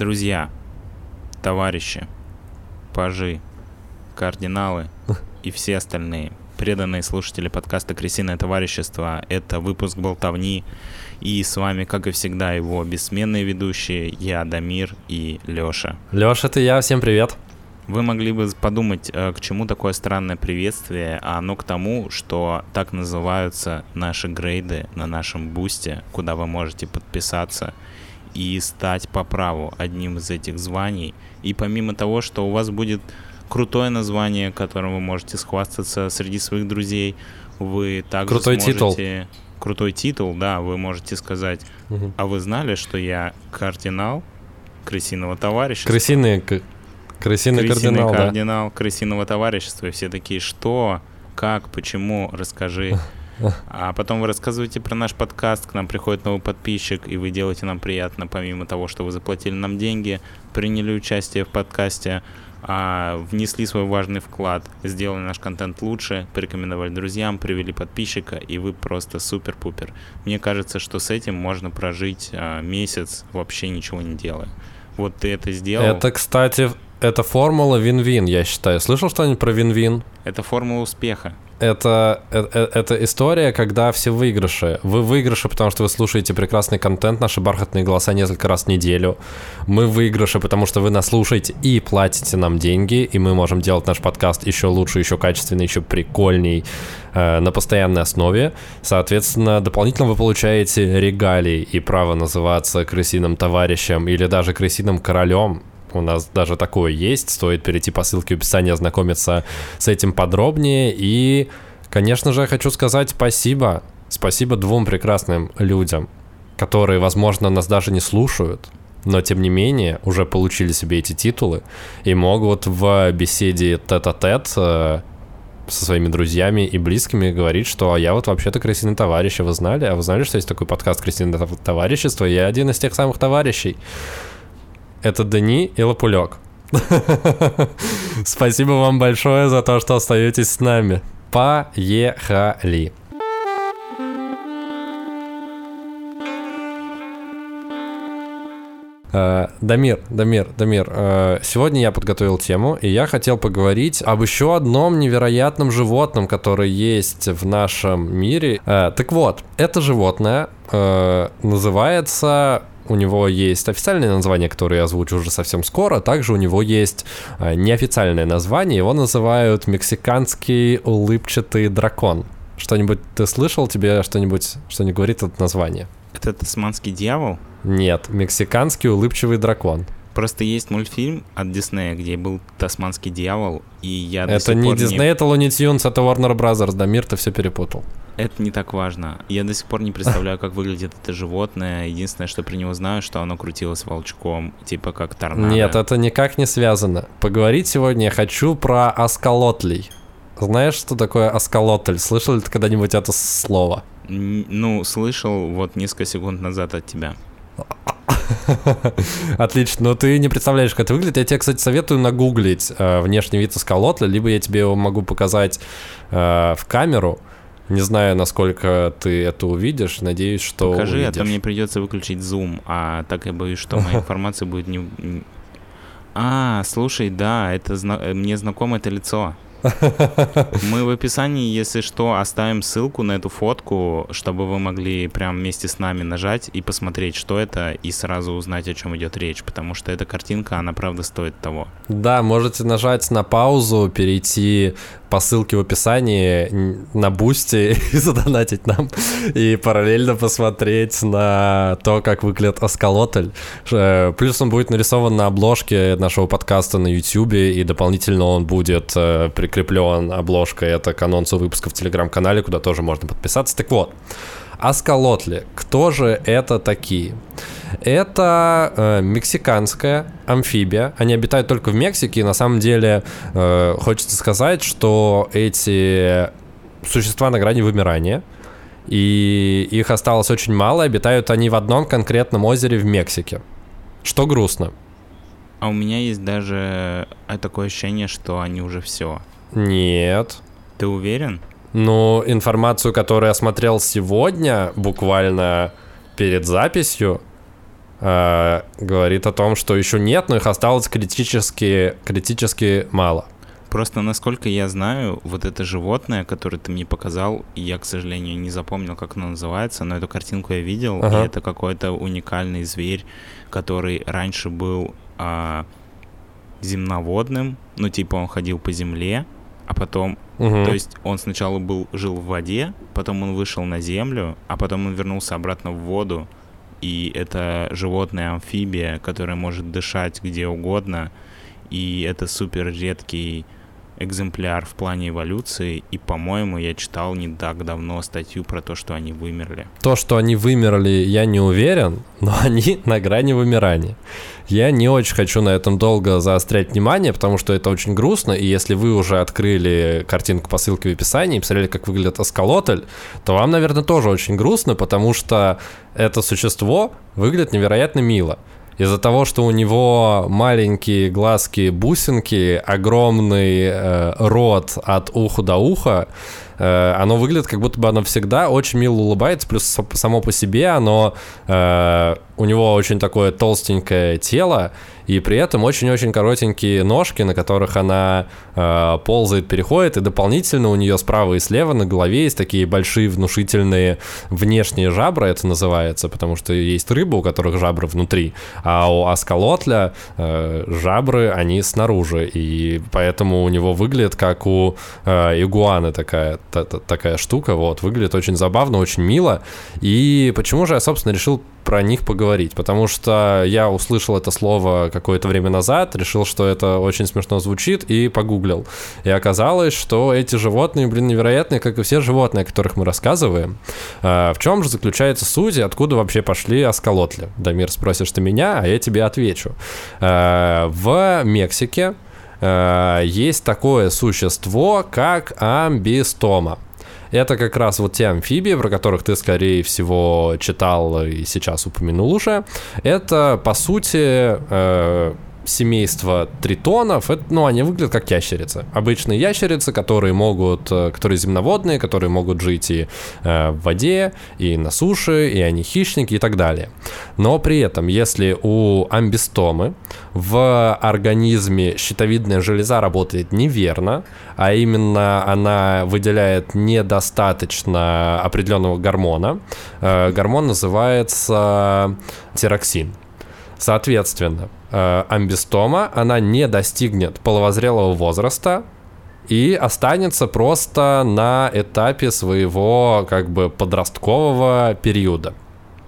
Друзья, товарищи, пажи, кардиналы и все остальные преданные слушатели подкаста «Крысиное товарищество». Это выпуск «Болтовни». И с вами, как и всегда, его бессменные ведущие. Я, Дамир и Лёша. Лёша, это я. Всем привет. Вы могли бы подумать, э, к чему такое странное приветствие, а оно к тому, что так называются наши грейды на нашем бусте, куда вы можете подписаться и стать по праву одним из этих званий. И помимо того, что у вас будет крутое название, которым вы можете схвастаться среди своих друзей. Вы также Крутой сможете... титул. Крутой титул, да, вы можете сказать, Угу. а вы знали, что я кардинал крысиного товарищества? Крысиный, к- крысиный, Крысиный кардинал, да. кардинал крысиного товарищества. И все такие, что, как, почему, расскажи. А потом вы рассказываете про наш подкаст, к нам приходит новый подписчик, и вы делаете нам приятно, помимо того, что вы заплатили нам деньги, приняли участие в подкасте, а, внесли свой важный вклад, сделали наш контент лучше, порекомендовали друзьям, привели подписчика, и вы просто супер-пупер. Мне кажется, что с этим можно прожить а, месяц, вообще ничего не делая. Вот ты это сделал. Это, кстати, это формула вин-вин, я считаю. Слышал что-нибудь про вин-вин? Это формула успеха. Это, э- э- это история, когда все выигрыши. Вы выигрыши, потому что вы слушаете прекрасный контент, наши бархатные голоса несколько раз в неделю. Мы выигрыши, потому что вы нас слушаете и платите нам деньги, и мы можем делать наш подкаст еще лучше, еще качественнее, еще прикольней э, на постоянной основе. Соответственно, дополнительно вы получаете регалии и право называться крысиным товарищем или даже крысиным королем. У нас даже такое есть. Стоит перейти по ссылке в описании, ознакомиться с этим подробнее. И, конечно же, я хочу сказать спасибо. Спасибо двум прекрасным людям, которые, возможно, нас даже не слушают, но тем не менее уже получили себе эти титулы и могут в беседе тет-а-тет э, со своими друзьями и близкими говорить, что «А я вот вообще-то крысиный товарищ, вы знали? А вы знали, что есть такой подкаст «Крысиное тов- товарищество»? Я один из тех самых товарищей. Это Дани и Лапулек. Спасибо вам большое за то, что остаетесь с нами. Поехали. Э, Дамир, Дамир, Дамир, э, сегодня я подготовил тему, и я хотел поговорить об еще одном невероятном животном, которое есть в нашем мире. Э, Так вот, это животное называется у него есть официальное название, которое я озвучу уже совсем скоро. Также у него есть э, неофициальное название. Его называют мексиканский улыбчатый дракон. Что-нибудь ты слышал? Тебе что-нибудь, что не говорит это название? Это тасманский дьявол? Нет, мексиканский улыбчивый дракон. Просто есть мультфильм от Диснея, где был тасманский дьявол, и я это не Дисней, это Looney Tunes, это Warner Brothers. Да, мир ты все перепутал. Это не так важно. Я до сих пор не представляю, как выглядит это животное. Единственное, что про него знаю, что оно крутилось волчком, типа как торнадо. Нет, это никак не связано. Поговорить сегодня я хочу про аскалотлей. Знаешь, что такое аскалотль? Слышал ли ты когда-нибудь это слово? Н- Ну, слышал вот несколько секунд назад от тебя. Отлично, но ты не представляешь, как это выглядит. Я тебе, кстати, советую нагуглить э, внешний вид аскалотля, либо я тебе его могу показать э, в камеру. Не знаю, насколько ты это увидишь. Надеюсь, что Покажи, а увидишь. то мне придется выключить зум, а так я боюсь, что моя информация будет не... не- А, слушай, да, это зна- э, мне знакомо это лицо. Мы в описании, если что, оставим ссылку на эту фотку, чтобы вы могли прям вместе с нами нажать и посмотреть, что это, и сразу узнать, о чем идет речь, потому что эта картинка, она правда стоит того. Да, можете нажать на паузу, перейти по ссылке в описании на Boosty и задонатить нам, и параллельно посмотреть на то, как выглядит Аскалотль. Ш- Плюс он будет нарисован на обложке нашего подкаста на YouTube, и дополнительно он будет э, прикреплен обложкой это к анонсу выпуска в Телеграм-канале, куда тоже можно подписаться. Так вот, Аскалотли. Кто же это такие? Это э, мексиканская амфибия. Они обитают только в Мексике. И на самом деле э, хочется сказать, что эти существа на грани вымирания. И их осталось очень мало. Обитают они в одном конкретном озере в Мексике. Что грустно. А у меня есть даже э, такое ощущение, что они уже все. Нет. Ты уверен? Ну, информацию, которую я смотрел сегодня, буквально перед записью, э, говорит о том, что еще нет, но их осталось критически, критически мало. Просто насколько я знаю, вот это животное, которое ты мне показал, я, к сожалению, не запомнил, как оно называется, но эту картинку я видел, ага. и это какой-то уникальный зверь, который раньше был а, земноводным, ну типа он ходил по земле, а потом, угу. то есть он сначала был жил в воде, потом он вышел на землю, а потом он вернулся обратно в воду, и это животное амфибия, которое может дышать где угодно, и это супер редкий экземпляр в плане эволюции, и, по-моему, я читал не так давно статью про то, что они вымерли. То, что они вымерли, я не уверен, но они на грани вымирания. Я не очень хочу на этом долго заострять внимание, потому что это очень грустно, и если вы уже открыли картинку по ссылке в описании и посмотрели, как выглядит осколотль, то вам, наверное, тоже очень грустно, потому что это существо выглядит невероятно мило из-за того, что у него маленькие глазки бусинки, огромный э, рот от уха до уха, э, оно выглядит как будто бы оно всегда очень мило улыбается, плюс само по себе оно, э, у него очень такое толстенькое тело, и при этом очень-очень коротенькие ножки, на которых она э, ползает, переходит, и дополнительно у нее справа и слева на голове есть такие большие внушительные внешние жабры, это называется, потому что есть рыба, у которых жабры внутри, а у аскалотля э, жабры, они снаружи, и поэтому у него выглядит как у э, игуаны такая, та, та, такая штука, вот, выглядит очень забавно, очень мило, и почему же я, собственно, решил про них поговорить, потому что я услышал это слово какое-то время назад, решил, что это очень смешно звучит, и погуглил. И оказалось, что эти животные, блин, невероятные, как и все животные, о которых мы рассказываем. А, в чем же заключается суть и откуда вообще пошли осколотли? Дамир, спросишь ты меня, а я тебе отвечу. А, в Мексике а, есть такое существо, как амбистома. Это как раз вот те амфибии, про которых ты, скорее всего, читал и сейчас упомянул уже. Это, по сути, э, семейство тритонов, это, ну, они выглядят как ящерицы. Обычные ящерицы, которые могут, э, которые земноводные, которые могут жить и э, в воде, и на суше, и они хищники и так далее. Но при этом, если у амбистомы в организме щитовидная железа работает неверно, а именно она выделяет недостаточно определенного гормона, э, гормон называется тироксин. Соответственно, э, амбистома, она не достигнет половозрелого возраста и останется просто на этапе своего как бы подросткового периода.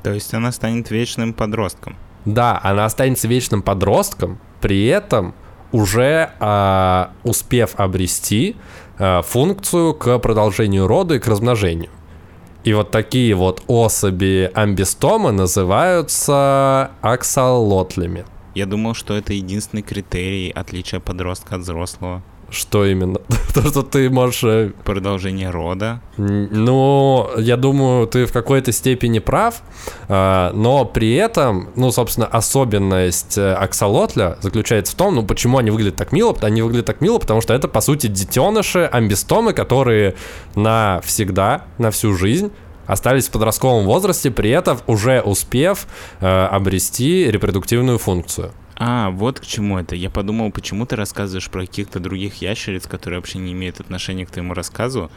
То есть она станет вечным подростком? Да, она останется вечным подростком, при этом уже э, успев обрести э, функцию к продолжению рода и к размножению. И вот такие вот особи амбистома называются аксолотлями. Я думал, что это единственный критерий отличия подростка от взрослого. Что именно? То, что ты можешь... Э, Продолжение рода. Ну, я думаю, ты в какой-то степени прав, а, но при этом, ну, собственно, особенность э, аксолотля заключается в том, ну, почему они выглядят так мило. Они выглядят так мило, потому что это, по сути, детеныши, амбистомы, которые навсегда, на всю жизнь остались в подростковом возрасте, при этом уже успев э, обрести репродуктивную функцию. А, вот к чему это. Я подумал, почему ты рассказываешь про каких-то других ящериц, которые вообще не имеют отношения к твоему рассказу.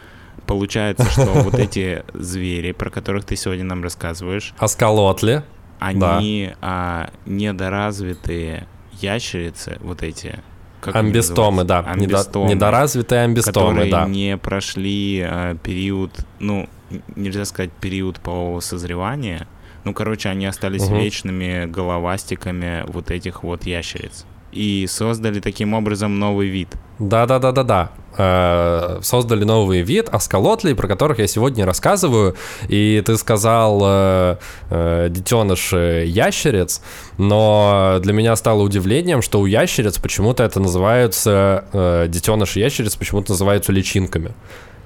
Получается, что вот эти звери, про которых ты сегодня нам рассказываешь... Аскалотли. Они а, недоразвитые ящерицы, вот эти, как амбистомы, да. Амбистомы, Недоразвитые амбистомы, которые да. не прошли а, период, ну, нельзя сказать период полового созревания, ну, короче, они остались угу. вечными головастиками вот этих вот ящериц. И создали таким образом новый вид. Да-да-да-да-да. Э, создали новый вид аскалотлей, про которых я сегодня рассказываю. И ты сказал э, э, детеныш ящериц, но для меня стало удивлением, что у ящериц почему-то это называются, детеныши ящериц почему-то называются личинками.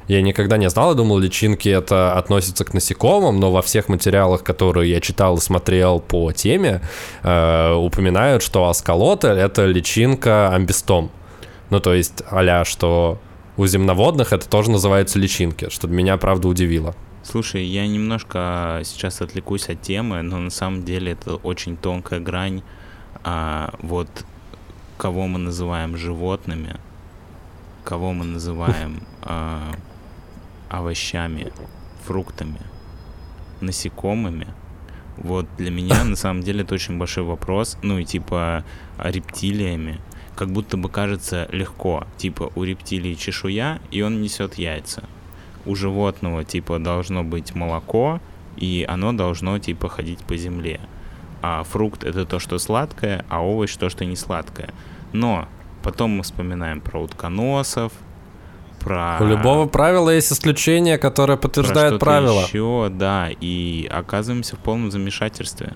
Я никогда не знал, я думал, личинки это относится к насекомым, но во всех материалах, которые я читал и смотрел по теме, э, упоминают, что аскалотль это личинка амбистом. Ну, то есть, а что у земноводных это тоже называется личинки, что меня, правда, удивило. Слушай, я немножко сейчас отвлекусь от темы, но на самом деле это очень тонкая грань. А, вот кого мы называем животными, кого мы называем а, овощами, фруктами, насекомыми. Вот для меня на самом деле это очень большой вопрос. Ну и типа рептилиями. Как будто бы кажется легко. Типа у рептилии чешуя, и он несет яйца у животного типа должно быть молоко, и оно должно типа ходить по земле. А фрукт это то, что сладкое, а овощ то, что не сладкое. Но потом мы вспоминаем про утконосов, про... У любого правила есть исключение, которое подтверждает про правило. еще, да, и оказываемся в полном замешательстве.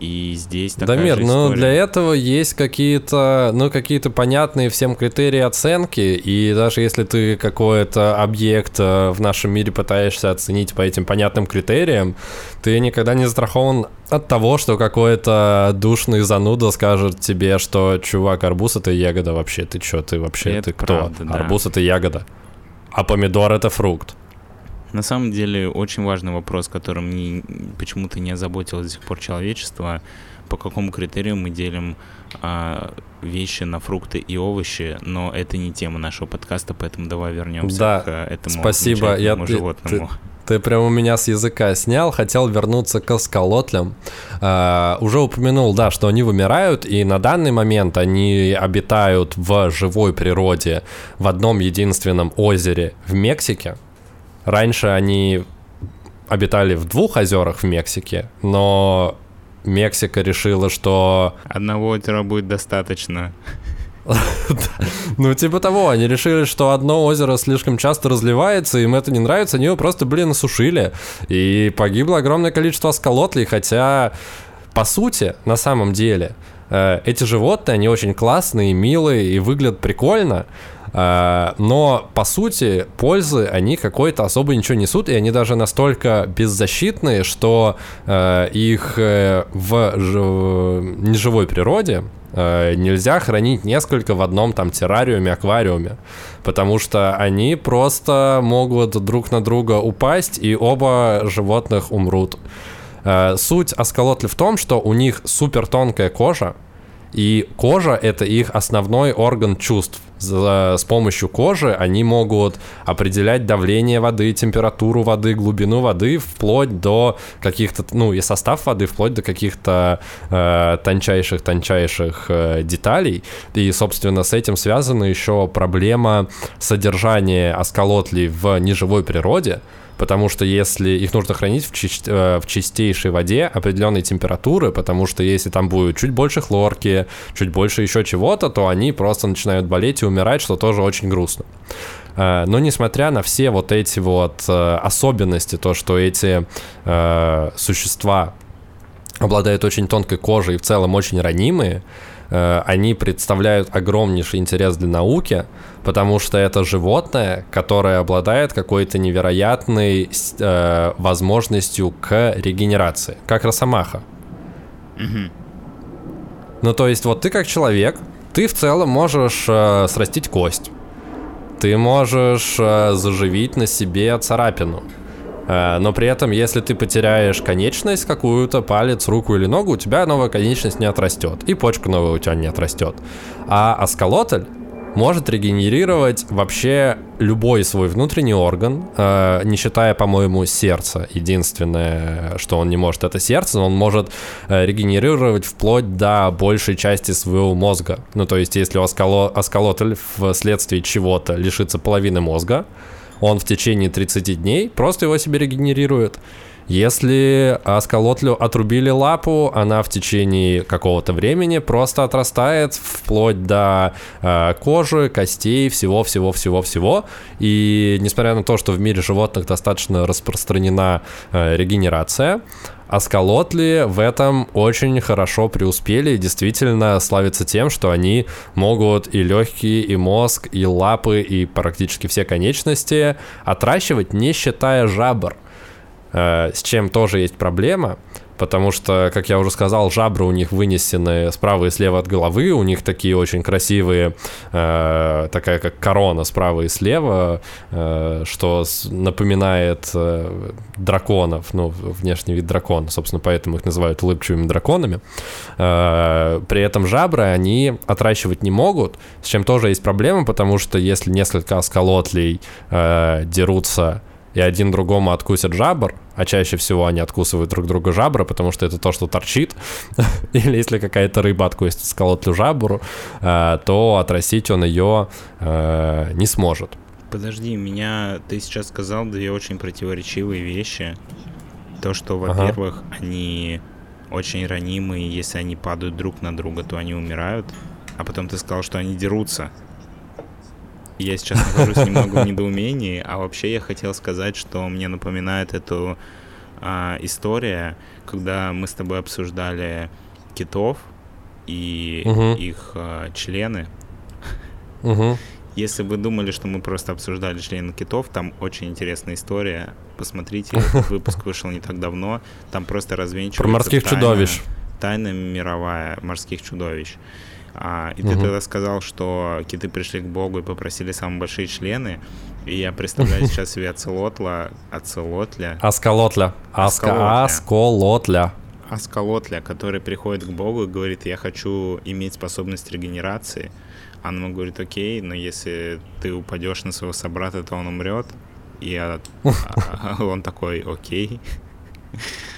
И здесь такая Дамир, же ну для этого есть какие-то, ну какие-то понятные всем критерии оценки, и даже если ты какой-то объект э, в нашем мире пытаешься оценить по этим понятным критериям, ты никогда не застрахован от того, что какой-то душный зануда скажет тебе, что чувак, арбуз это ягода вообще, ты чё, ты вообще, Это ты кто? правда, да. Арбуз это ягода, а помидор это фрукт. На самом деле очень важный вопрос, которым не, почему-то не озаботилось до сих пор человечество. По какому критерию мы делим а, вещи на фрукты и овощи, но это не тема нашего подкаста, поэтому давай вернемся Да, к этому спасибо, я- замечательному ты- животному. Ты прям у меня с языка снял, хотел вернуться к скалотлям. А, уже упомянул, да, что они вымирают, и на данный момент они обитают в живой природе в одном единственном озере в Мексике. Раньше они обитали в двух озерах в Мексике, но Мексика решила, что Одного озера будет достаточно. Ну, типа того, они решили, что одно озеро слишком часто разливается, им это не нравится, они его просто, блин, осушили. И погибло огромное количество скалотлей, хотя, по сути, на самом деле, э, эти животные, они очень классные, милые и выглядят прикольно, но, по сути, пользы они какой-то особо ничего несут, и они даже настолько беззащитные, что э, их э, в жи- неживой природе э, нельзя хранить несколько в одном там террариуме, аквариуме, потому что они просто могут друг на друга упасть, и оба животных умрут. Э, Суть осколотли в том, что у них супер тонкая кожа, и кожа — это их основной орган чувств. С помощью кожи они могут определять давление воды, температуру воды, глубину воды, вплоть до каких-то, ну и состав воды, вплоть до каких-то э, тончайших-тончайших э, деталей. И, собственно, с этим связана еще проблема содержания осколотлей в неживой природе, потому что если их нужно хранить в, чист- э, в чистейшей воде определенной температуры, потому что если там будет чуть больше хлорки, чуть больше еще чего-то, то они просто начинают болеть и умирать, что тоже очень грустно. Э, Но несмотря на все вот эти вот э, особенности, то, что эти э, существа обладают очень тонкой кожей и в целом очень ранимые, они представляют огромнейший интерес для науки, потому что это животное, которое обладает какой-то невероятной э, возможностью к регенерации, как росомаха. Ну, то есть, вот ты как человек, ты в целом можешь э, срастить кость. Ты можешь э, заживить на себе царапину. Э, но при этом, если ты потеряешь конечность какую-то, палец, руку или ногу, у тебя новая конечность не отрастет. И почка новая у тебя не отрастет. А осколотль может регенерировать вообще любой свой внутренний орган, э, не считая, по-моему, сердца. Единственное, что он не может, это сердце, но он может э, регенерировать вплоть до большей части своего мозга. Ну, то есть, если у осколо- осколотль вследствие чего-то лишится половины мозга, он в течение 30 дней просто его себе регенерирует. Если осколотлю отрубили лапу, она в течение какого-то времени просто отрастает вплоть до э, кожи, костей, всего-всего-всего-всего. И несмотря на то, что в мире животных достаточно распространена э, регенерация, Аскалотли в этом очень хорошо преуспели и действительно славятся тем, что они могут и легкие, и мозг, и лапы, и практически все конечности отращивать, не считая жабр. Э, С чем тоже есть проблема, потому что, как я уже сказал, жабры у них вынесены справа и слева от головы, у них такие очень красивые, э, такая как корона справа и слева, э, что напоминает э, драконов, ну, внешний вид дракона, собственно, поэтому их называют улыбчивыми драконами. Э, при этом жабры они отращивать не могут, с чем тоже есть проблема, потому что если несколько осколотлей э, дерутся и один другому откусит жабр, а чаще всего они откусывают друг друга жабры, потому что это то, что торчит, или если какая-то рыба откусит сколотлю жабру, э, то отрастить он ее э, не сможет. Подожди, меня ты сейчас сказал две очень противоречивые вещи. То, что, во-первых, ага. они очень ранимые, если они падают друг на друга, то они умирают. А потом ты сказал, что они дерутся. Я сейчас нахожусь немного в недоумении, а вообще я хотел сказать, что мне напоминает эту а, история, когда мы с тобой обсуждали китов и угу. их а, члены. Угу. Если вы думали, что мы просто обсуждали члены китов, там очень интересная история. Посмотрите, выпуск вышел не так давно. Там просто развенчивается Про морских тайна, чудовищ. Тайна мировая морских чудовищ. А, и угу. ты тогда сказал, что киты пришли к Богу и попросили самые большие члены. И я представляю сейчас себе оцелотла, оцелотля. Аскалотля. Аска, асколотля. Аскалотля, который приходит к Богу и говорит, я хочу иметь способность регенерации. Она ему говорит, окей, но если ты упадешь на своего собрата, то он умрет. И я, а, он такой, окей.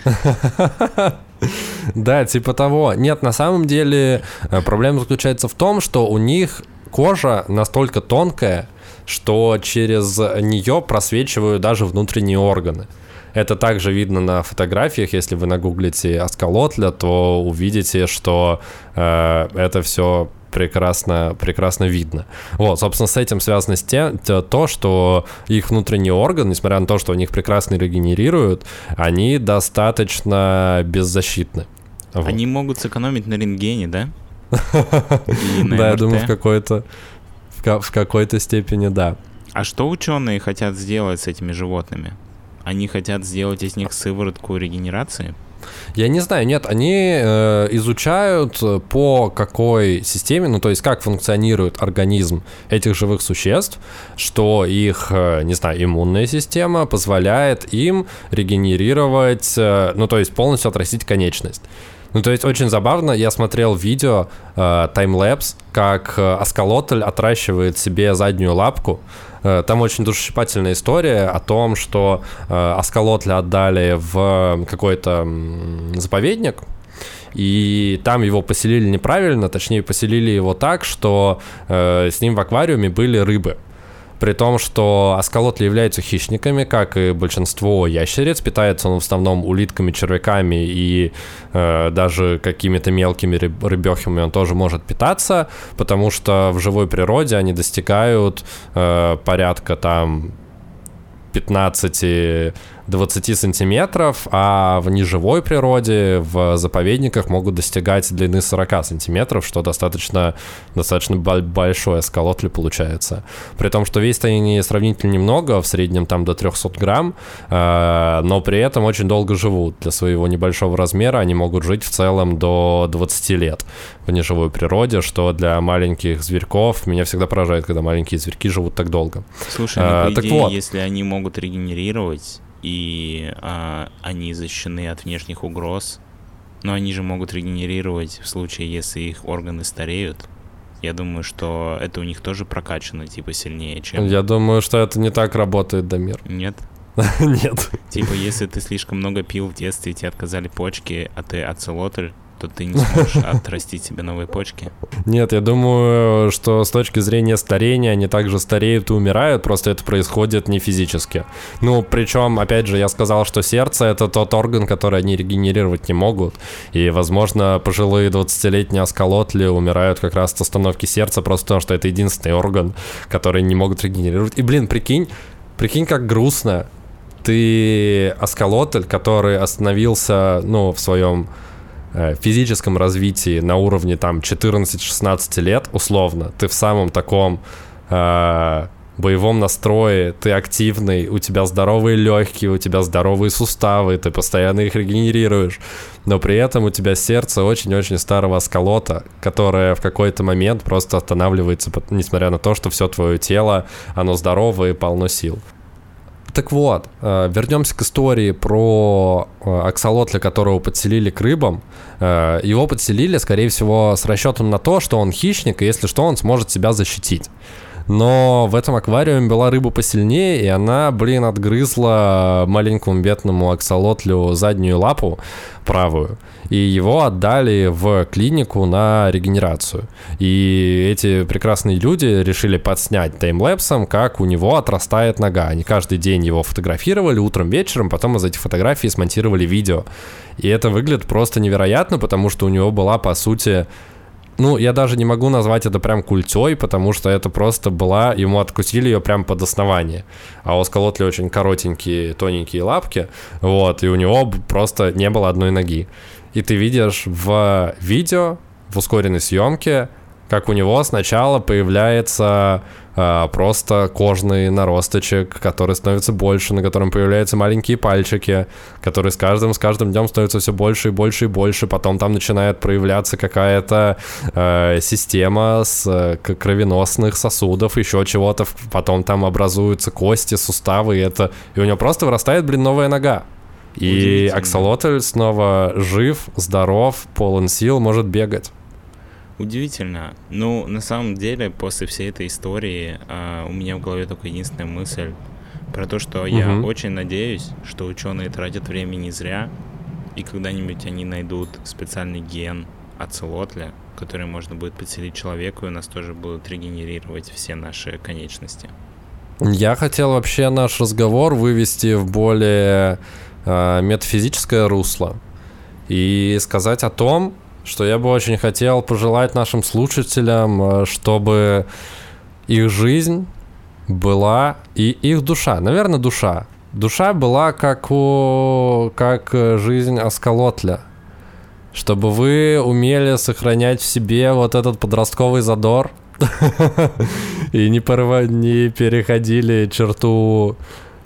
Да, типа того. Нет, на самом деле э, проблема заключается в том, что у них кожа настолько тонкая, что через нее просвечивают даже внутренние органы. Это также видно на фотографиях. Если вы нагуглите Аскалотля, то увидите, что э, это все прекрасно, прекрасно видно. Вот, собственно, с этим связано с тем, то, что их внутренний орган, несмотря на то, что они их прекрасно регенерируют, они достаточно беззащитны. Вот. Они могут сэкономить на рентгене, да? Да, я думаю, в какой-то в какой-то степени, да. А что ученые хотят сделать с этими животными? Они хотят сделать из них сыворотку регенерации? Я не знаю, нет, они э, изучают э, по какой системе, ну то есть как функционирует организм этих живых существ, что их, э, не знаю, иммунная система позволяет им регенерировать, э, ну то есть полностью отрастить конечность. Ну, то есть очень забавно, я смотрел видео, э, как э, Аскалотль отращивает себе заднюю лапку, Э, там очень душесчипательная история о том, что э, Аскалотля отдали в какой-то заповедник, и там его поселили неправильно, точнее поселили его так, что э, с ним в аквариуме были рыбы при том, что аскалотли являются хищниками, как и большинство ящериц. Питается он в основном улитками, червяками и э, даже какими-то мелкими рыб, рыбехами он тоже может питаться, потому что в живой природе они достигают э, порядка там 15 20 сантиметров, а в неживой природе, в заповедниках могут достигать длины 40 сантиметров, что достаточно, достаточно большой скалотли получается. При том, что весят они сравнительно немного, в среднем там до 300 грамм, э, но при этом очень долго живут. Для своего небольшого размера они могут жить в целом до 20 лет в неживой природе, что для маленьких зверьков меня всегда поражает, когда маленькие зверьки живут так долго. Слушай, ну, по так идее, вот. если они могут регенерировать, и а, они защищены от внешних угроз. Но они же могут регенерировать в случае, если их органы стареют. Я думаю, что это у них тоже прокачано, типа, сильнее, чем... Я думаю, что это не так работает, Дамир. Нет? Нет. Типа, если ты слишком много пил в детстве, и тебе отказали почки, а ты оцелотль, то ты не сможешь отрастить себе новые почки? Нет, я думаю, что с точки зрения старения они также стареют и умирают, просто это происходит не физически. Ну, причем, опять же, я сказал, что сердце — это тот орган, который они регенерировать не могут, и, возможно, пожилые 20-летние осколотли умирают как раз от остановки сердца, просто потому что это единственный орган, который не могут регенерировать. И, блин, прикинь, прикинь, как грустно. Ты осколотль, который остановился, ну, в своем физическом развитии на уровне там 14-16 лет, условно, ты в самом таком э, боевом настрое, ты активный, у тебя здоровые легкие, у тебя здоровые суставы, ты постоянно их регенерируешь, но при этом у тебя сердце очень-очень старого сколота, которое в какой-то момент просто останавливается, несмотря на то, что все твое тело, оно здоровое и полно сил. Так вот, э, вернемся к истории про э, аксолотля, которого подселили к рыбам. Э, его подселили, скорее всего, с расчетом на то, что он хищник, и если что, он сможет себя защитить но в этом аквариуме была рыба посильнее, и она, блин, отгрызла маленькому бедному аксолотлю заднюю лапу правую, и его отдали в клинику на регенерацию. И эти прекрасные люди решили подснять таймлэпсом, как у него отрастает нога. Они каждый день его фотографировали утром, вечером, потом из этих фотографий смонтировали видео. И это выглядит просто невероятно, потому что у него была, по сути, ну, я даже не могу назвать это прям культей, потому что это просто была, ему откусили ее прям под основание. А у скалотли очень коротенькие, тоненькие лапки, вот, и у него просто не было одной ноги. И ты видишь в видео, в ускоренной съемке, как у него сначала появляется а, просто кожный наросточек, который становится больше, на котором появляются маленькие пальчики, которые с каждым, с каждым днем становятся все больше и больше и больше. Потом там начинает проявляться какая-то э, система с э, кровеносных сосудов, еще чего-то. Потом там образуются кости, суставы, и это... И у него просто вырастает, блин, новая нога. И аксолотль снова жив, здоров, полон сил, может бегать. Удивительно. Ну, на самом деле, после всей этой истории э, у меня в голове только единственная мысль про то, что угу. я очень надеюсь, что ученые тратят время не зря, и когда-нибудь они найдут специальный ген оцелотля, который можно будет подселить человеку, и у нас тоже будут регенерировать все наши конечности. Я хотел вообще наш разговор вывести в более э, метафизическое русло и сказать о том, что я бы очень хотел пожелать нашим слушателям, э, чтобы их жизнь была и их душа, наверное, душа. Душа была как у как жизнь Аскалотля. Чтобы вы умели сохранять в себе вот этот подростковый задор и не, переходили черту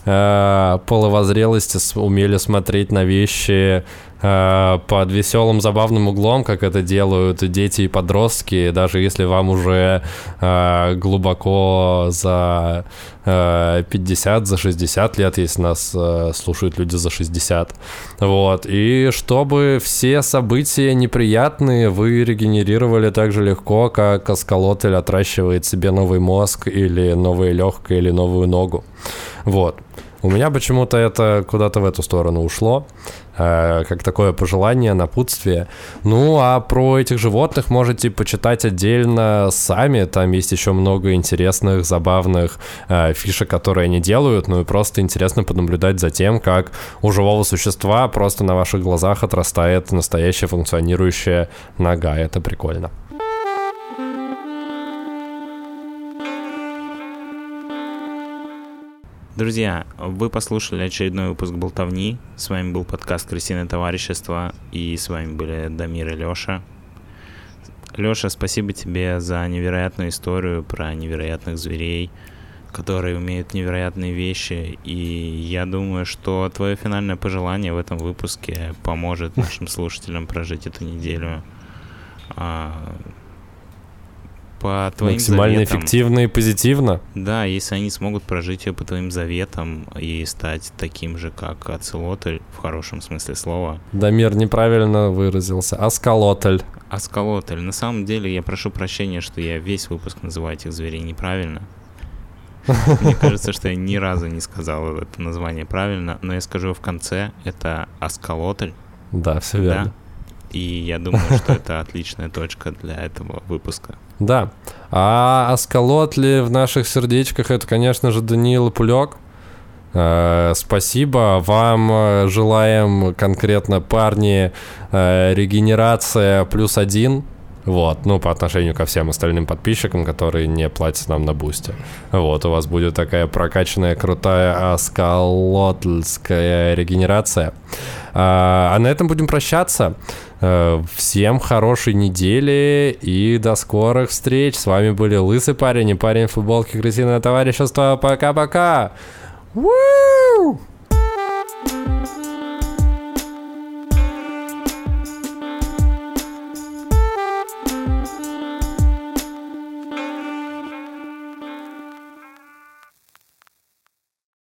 э, половозрелости, умели смотреть на вещи Э, под веселым, забавным углом, как это делают дети и подростки, даже если вам уже э, глубоко за э, 50, за 60 лет, если нас э, слушают люди за 60. Вот. И чтобы все события неприятные вы регенерировали так же легко, как осколотель отращивает себе новый мозг или новое легкое или новую ногу. Вот. У меня почему-то это куда-то в эту сторону ушло, э, как такое пожелание, напутствие. Ну, а про этих животных можете почитать отдельно сами. Там есть еще много интересных, забавных э, фишек, которые они делают. Ну и просто интересно понаблюдать за тем, как у живого существа просто на ваших глазах отрастает настоящая функционирующая нога. Это прикольно. Друзья, вы послушали очередной выпуск «Болтовни». С вами был подкаст «Крысиное товарищество», и с вами были Дамир и Лёша. Лёша, спасибо тебе за невероятную историю про невероятных зверей, которые умеют невероятные вещи, и я думаю, что твое финальное пожелание в этом выпуске поможет нашим слушателям прожить эту неделю а, по твоим Максимально заветам. эффективно и позитивно. Да, если они смогут прожить ее по твоим заветам и стать таким же, как Ацелотль, в хорошем смысле слова. Дамир неправильно выразился. Аскалотль. Аскалотль. На самом деле, я прошу прощения, что я весь выпуск называю этих зверей неправильно. Мне кажется, что я ни разу не сказал это название правильно, но я скажу в конце, это Аскалотль. Да, все верно. Да? И я думаю, что это отличная точка для этого выпуска. Да. А Аскалотли в наших сердечках это, конечно же, Даниил Пулек. Э, спасибо. Вам э, желаем конкретно парни э, регенерация плюс один. Вот, ну, по отношению ко всем остальным подписчикам, которые не платят нам на бусте. Вот, у вас будет такая прокачанная, крутая аскалотлская регенерация. А, а на этом будем прощаться. Э, всем хорошей недели и до скорых встреч. С вами были Лысый парень и парень в футболке крысиное товарищество. Пока-пока! Woo!